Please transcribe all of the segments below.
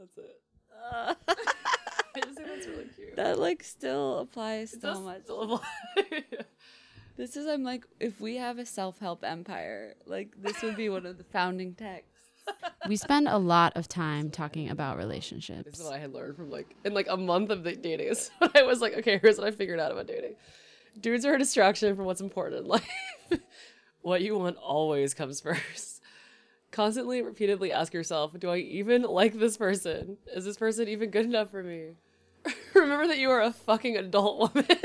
That's it. Uh, I just think that's really cute. that like still applies It so does much. still apply. This is I'm like if we have a self-help empire, like this would be one of the founding texts. We spend a lot of time talking about relationships. This is what I had learned from like in like a month of the dating. Is when I was like, okay, here's what I figured out about dating. Dudes are a distraction from what's important in life. what you want always comes first. Constantly, repeatedly ask yourself, do I even like this person? Is this person even good enough for me? Remember that you are a fucking adult woman.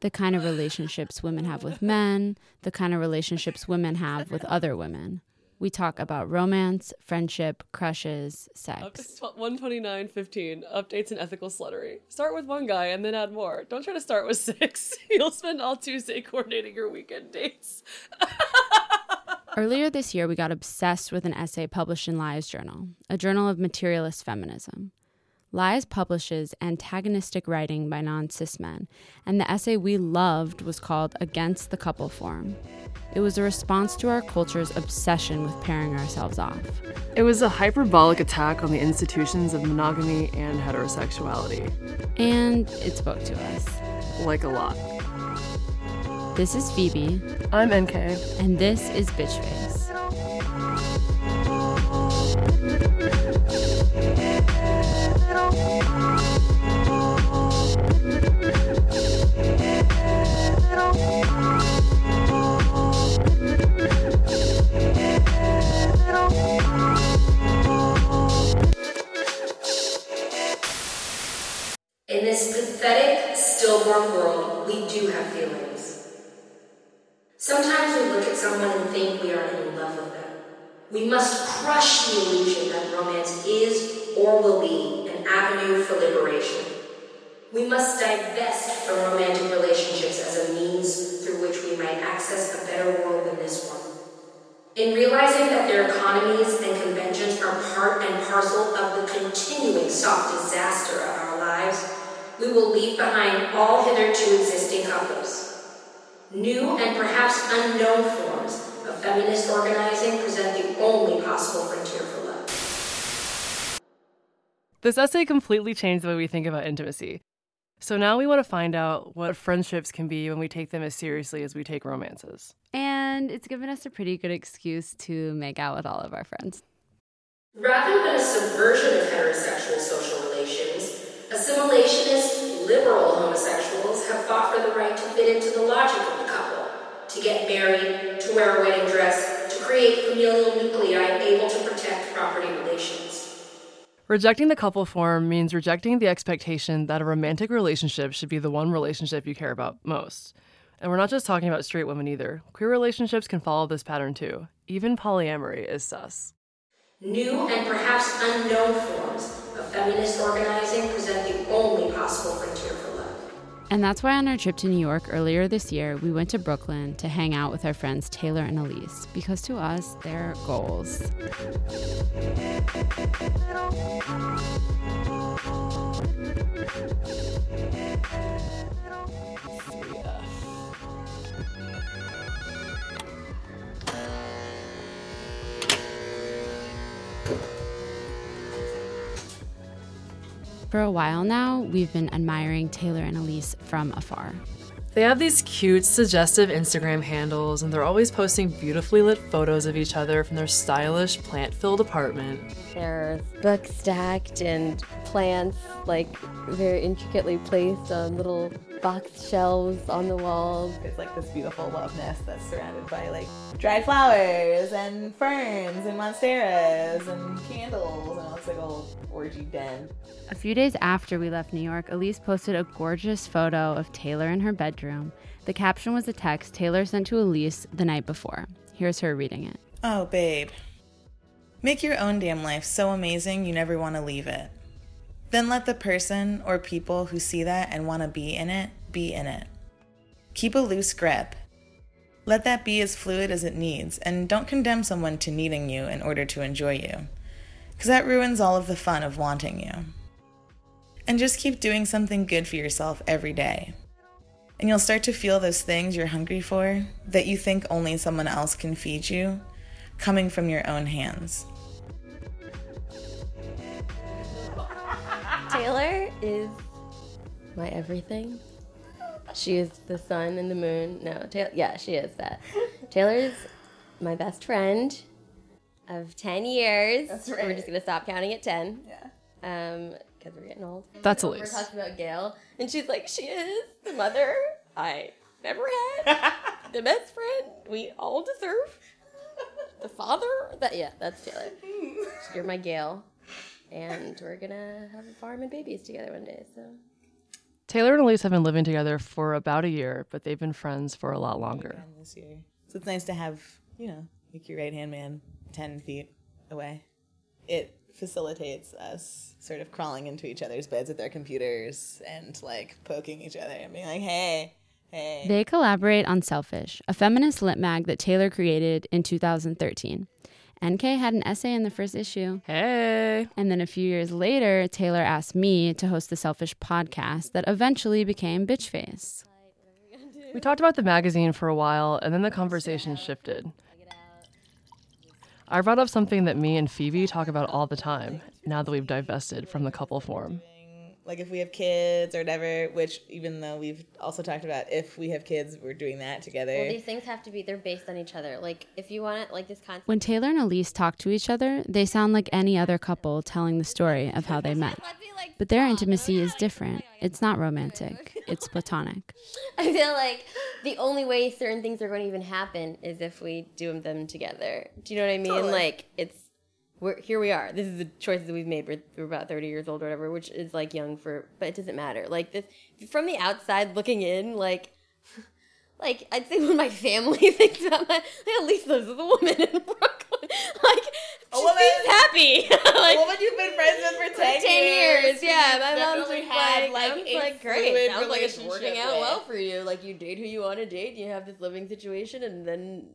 the kind of relationships women have with men, the kind of relationships women have with other women. We talk about romance, friendship, crushes, sex. 129.15 updates and ethical sluttery. Start with one guy and then add more. Don't try to start with six. You'll spend all Tuesday coordinating your weekend dates. Earlier this year, we got obsessed with an essay published in Lies Journal, a journal of materialist feminism. Lies publishes antagonistic writing by non cis men, and the essay we loved was called Against the Couple Form. It was a response to our culture's obsession with pairing ourselves off. It was a hyperbolic attack on the institutions of monogamy and heterosexuality. And it spoke to us. Like a lot. This is Phoebe, I'm NK. and this is Bitch crush the illusion that romance is or will be an avenue for liberation. We must divest from romantic relationships as a means through which we might access a better world than this one. In realizing that their economies and conventions are part and parcel of the continuing soft disaster of our lives, we will leave behind all hitherto existing couples. New and perhaps unknown forms feminist organizing present the only possible frontier for love. This essay completely changed the way we think about intimacy. So now we want to find out what friendships can be when we take them as seriously as we take romances. And it's given us a pretty good excuse to make out with all of our friends. Rather than a subversion of heterosexual social relations, assimilationist, liberal homosexuals have fought for the right to fit into the logic of the couple, to get married, to wear a wedding dress, to create familial nuclei able to protect property relations. Rejecting the couple form means rejecting the expectation that a romantic relationship should be the one relationship you care about most. And we're not just talking about straight women either. Queer relationships can follow this pattern too. Even polyamory is sus. New and perhaps unknown forms of feminist organizing present the only possible frontier. And that's why on our trip to New York earlier this year, we went to Brooklyn to hang out with our friends Taylor and Alys, because to us, they're goals. For a while now, we've been admiring Taylor and Alys from afar. They have these cute, suggestive Instagram handles, and they're always posting beautifully lit photos of each other from their stylish, plant filled apartment. There's books stacked and plants like very intricately placed on little box shelves on the walls. It's like this beautiful love nest that's surrounded by like dried flowers and ferns and monsteras and candles and it's like a little orgy den. A few days after we left New York, Alys posted a gorgeous photo of Taylor in her bedroom. The caption was a text Taylor sent to Alys the night before. Here's her reading it. Oh, babe. Make your own damn life so amazing you never want to leave it. Then let the person or people who see that and want to be in it be in it. Keep a loose grip. Let that be as fluid as it needs, and don't condemn someone to needing you in order to enjoy you, because that ruins all of the fun of wanting you. And just keep doing something good for yourself every day. And you'll start to feel those things you're hungry for that you think only someone else can feed you coming from your own hands. Taylor is my everything. She is the sun and the moon. No, Taylor, yeah, she is that. Taylor's my best friend of 10 years. That's We're just going to stop counting at 10. Yeah. Um, because we're getting old. That's a We're talking about Gail, and she's like, she is the mother I never had, the best friend we all deserve, the father. That yeah, that's Taylor. You're my Gail, and we're gonna have a farm and babies together one day. So Taylor and Alys have been living together for about a year, but they've been friends for a lot longer. This year. So it's nice to have, you know, like your right hand man 10 feet away. It facilitates us sort of crawling into each other's beds with their computers and like poking each other and being like, hey, hey. They collaborate on Selfish, a feminist lit mag that Taylor created in 2013. NK had an essay in the first issue. Hey. And then a few years later, Taylor asked me to host the Selfish podcast that eventually became Bitchface. We talked about the magazine for a while, and then the conversation shifted. I brought up something that me and Phoebe talk about all the time now that we've divested from the couple form. Like if we have kids or whatever, which even though we've also talked about if we have kids, we're doing that together. well, these things have to be they're based on each other. Like if you want it, like this concept. When Taylor and Alys talk to each other, they sound like any other couple telling the story of how they met. But their intimacy is different. It's not romantic, it's platonic. I feel like the only way certain things are going to even happen is if we do them together. Do you know what I mean? Totally. Like it's we're here we are. This is the choices that we've made. We're, we're about thirty years old or whatever, which is like young for, but it doesn't matter. Like this from the outside looking in, like. Like I'd say when my family thinks about my, like least lives with a woman in Brooklyn. Like she woman- seems happy. like, a woman you've been friends with for 10, 10 years, yeah. My mom's just had, like, like, a like great. Sounds like it's working out with. well for you. Like you date who you want to date, you have this living situation, and then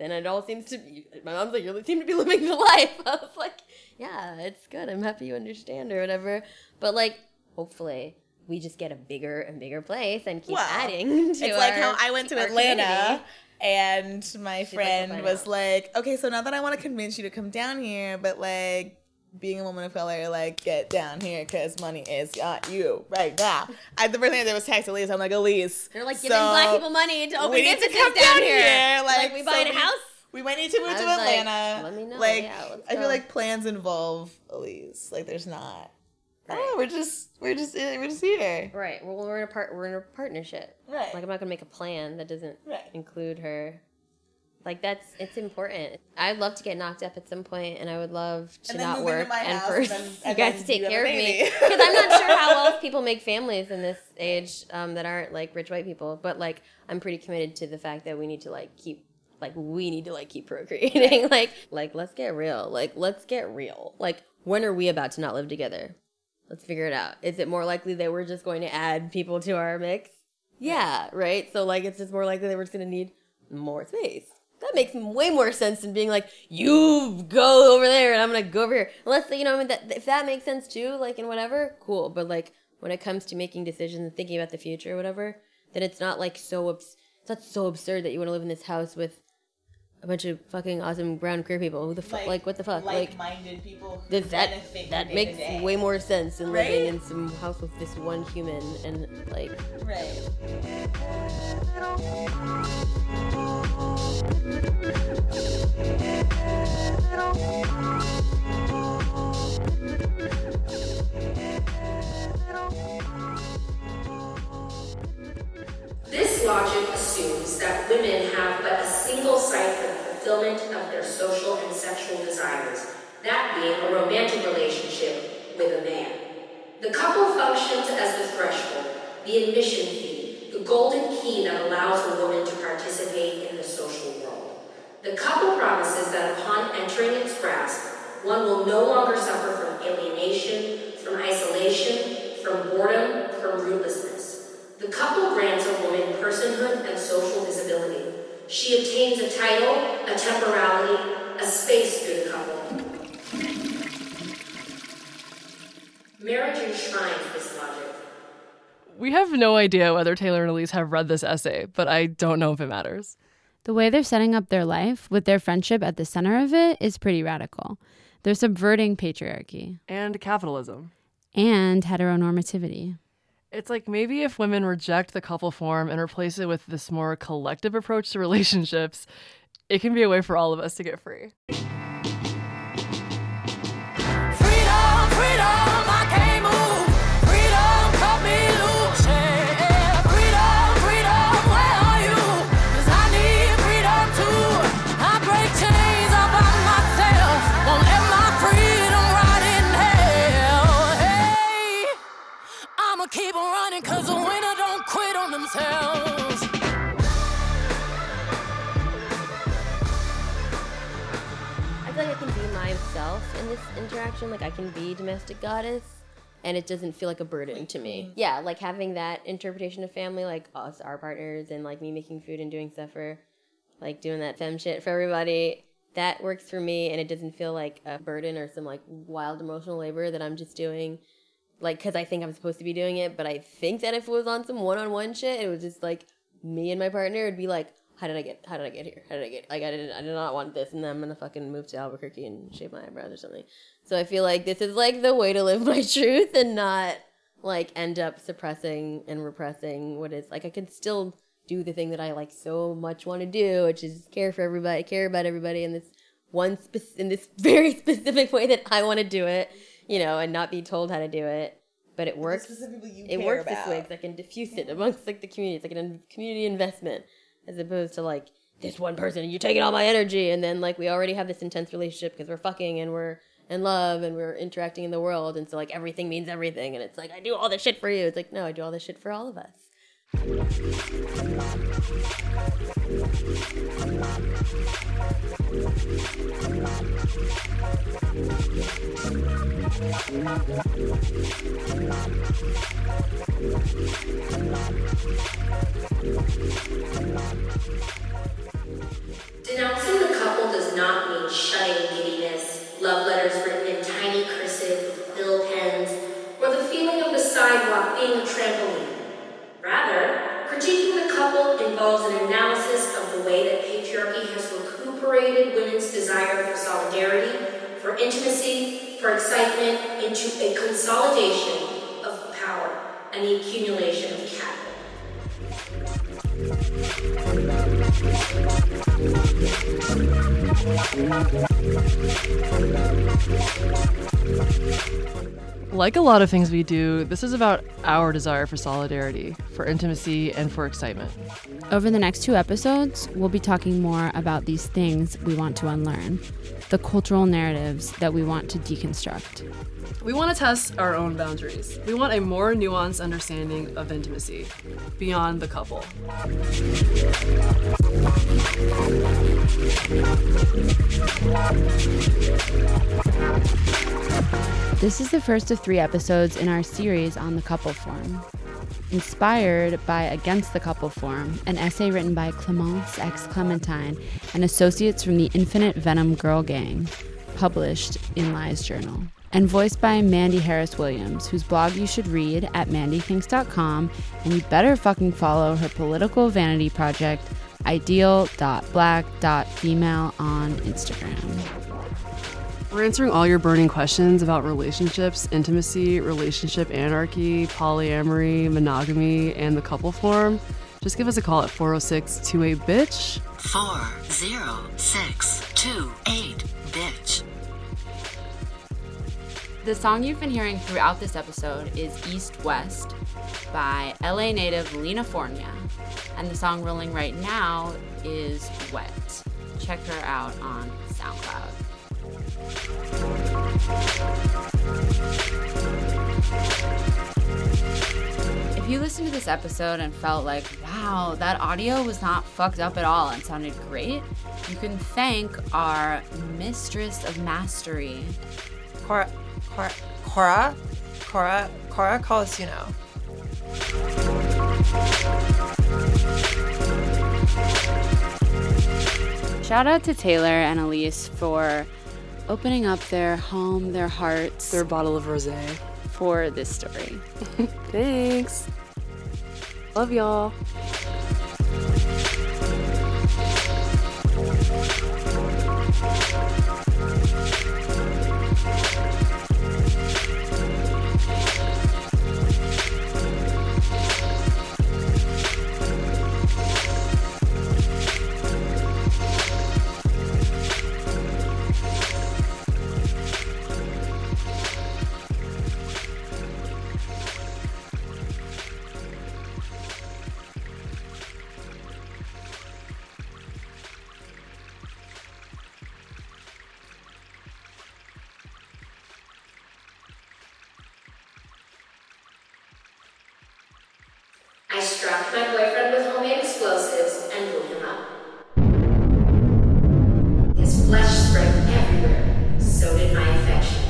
then it all seems to be. My mom's like, you seem to be living the life. I was like, yeah, it's good. I'm happy you understand or whatever. But like, hopefully. We just get a bigger and bigger place and keep Well, adding to it. It's like how I went to Atlanta community. and my like, friend "We'll was like, okay, so now that I want to convince you to come down here, but like, being a woman of color, like, get down here because money is got you right now. I, the first thing I did was text Alys. I'm like, Alys. They're like giving so black people money to open we need to come down down here. here. Like, Like, we so buying a house. We might need to move to was like, Atlanta. let me know. Like, Yeah, I feel like plans involve Alys. Like, there's not. Oh, we're just, we're just, eh, we're just here. Right. Well, we're in a part. We're in a partnership. Right. Like I'm not gonna make a plan that doesn't Right. include her. Like that's it's important. I'd love to get knocked up at some point, and I would love to not work and and you guys to take you have a care of me because I'm not sure how else people make families in this age um, that aren't like rich white people. But like I'm pretty committed to the fact that we need to like keep like we need to like keep procreating. like like let's get real. Like let's get real. Like when are we about to not live together? Let's figure it out. Is it more likely that we're just going to add people to our mix? Yeah, right? So, like, it's just more likely that we're just going to need more space. That makes way more sense than being like, you go over there and I'm to go over here. Unless, you know, I mean, that, if that makes sense too, like, and whatever, cool. But, like, when it comes to making decisions and thinking about the future or whatever, then it's not, like, so, it's not so absurd that you want to live in this house with a bunch of fucking awesome brown queer people. Who the fuck? Like, what the fuck? Like, like-minded people. who that that day makes day. way more sense than living in some house with this one human and like right. This logic assumes that women have but a single site for the fulfillment of their social and sexual desires, that being a romantic relationship with a man. The couple functions as the threshold, the admission fee, the golden key that allows a woman to participate in the social world. The couple promises that upon entering its grasp, one will no longer suffer from alienation, from isolation, from boredom, from rootlessness. The couple grants a woman personhood and social visibility. She obtains a title, a temporality, a space through the couple. Marriage enshrines this logic. We have no idea whether Taylor and Alys have read this essay, but I don't know if it matters. The way they're setting up their life, with their friendship at the center of it, is pretty radical. They're subverting patriarchy. And capitalism. and heteronormativity. It's like maybe if women reject the couple form and replace it with this more collective approach to relationships, it can be a way for all of us to get free. Like I can be domestic goddess, and it doesn't feel like a burden to me. Yeah, like having that interpretation of family, like us, our partners, and like me making food and doing stuff for, like doing that fem shit for everybody. That works for me, and it doesn't feel like a burden or some like wild emotional labor that I'm just doing like because I think I'm supposed to be doing it, but I think that if it was on some one-on-one shit, it was just like me and my partner would be like, how did I get? How did I get here? How did I get? Like I didn't. I did not want this, and then I'm gonna fucking move to Albuquerque and shave my eyebrows or something. So I feel like this is like the way to live my truth and not like end up suppressing and repressing what is like I can still do the thing that I like so much want to do, which is care for everybody, care about everybody in this one spe- in this very specific way that I want to do it, you know, and not be told how to do it. But it works. it works this way because I can diffuse it amongst like the community. It's like a community investment as opposed to like this one person and you're taking all my energy and then like we already have this intense relationship because we're fucking and we're in love and we're interacting in the world and so like everything means everything and it's like I do all this shit for you. It's like no, I do all this shit for all of us. Denouncing the couple does not mean shutting giddiness, love letters written in tiny cursive with pill pens, or the feeling of the sidewalk being a trampoline. Rather, critiquing the couple involves an analysis of the way that patriarchy has recuperated women's desire for solidarity, for intimacy, for excitement into a consolidation of power and the accumulation of capital. Like a lot of things we do, this is about our desire for solidarity, for intimacy, and for excitement. Over the next two episodes, we'll be talking more about these things we want to unlearn, the cultural narratives that we want to deconstruct. We want to test our own boundaries. We want a more nuanced understanding of intimacy beyond the couple. This is the first of three episodes in our series on the couple form. Inspired by Against the Couple Form, an essay written by Clemence X. Clementine and associates from the Infinite Venom Girl Gang, published in Lies Journal. And voiced by Mandy Harris Williams, whose blog you should read at mandythinks.com, and you better fucking follow her political vanity project, ideal.black.female on Instagram. We're answering all your burning questions about relationships, intimacy, relationship anarchy, polyamory, monogamy, and the couple form. Just give us a call at 406 28 Bitch. 40628 bitch. The song you've been hearing throughout this episode is East West by LA native Linafornia. And the song rolling right now is Wet. Check her out on SoundCloud. If you listened to this episode and felt like, wow, that audio was not fucked up at all and sounded great, you can thank our mistress of mastery, Kora, Kora, Kora, Kora, Kora Colasuonno. Shout out to Taylor and Alys for opening up their home, their hearts, Their bottle of rose. for this story. Thanks. Love y'all. Strapped my boyfriend with homemade explosives and blew him up. His flesh spread everywhere, so did my affection.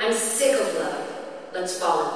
I'm sick of love. Let's fall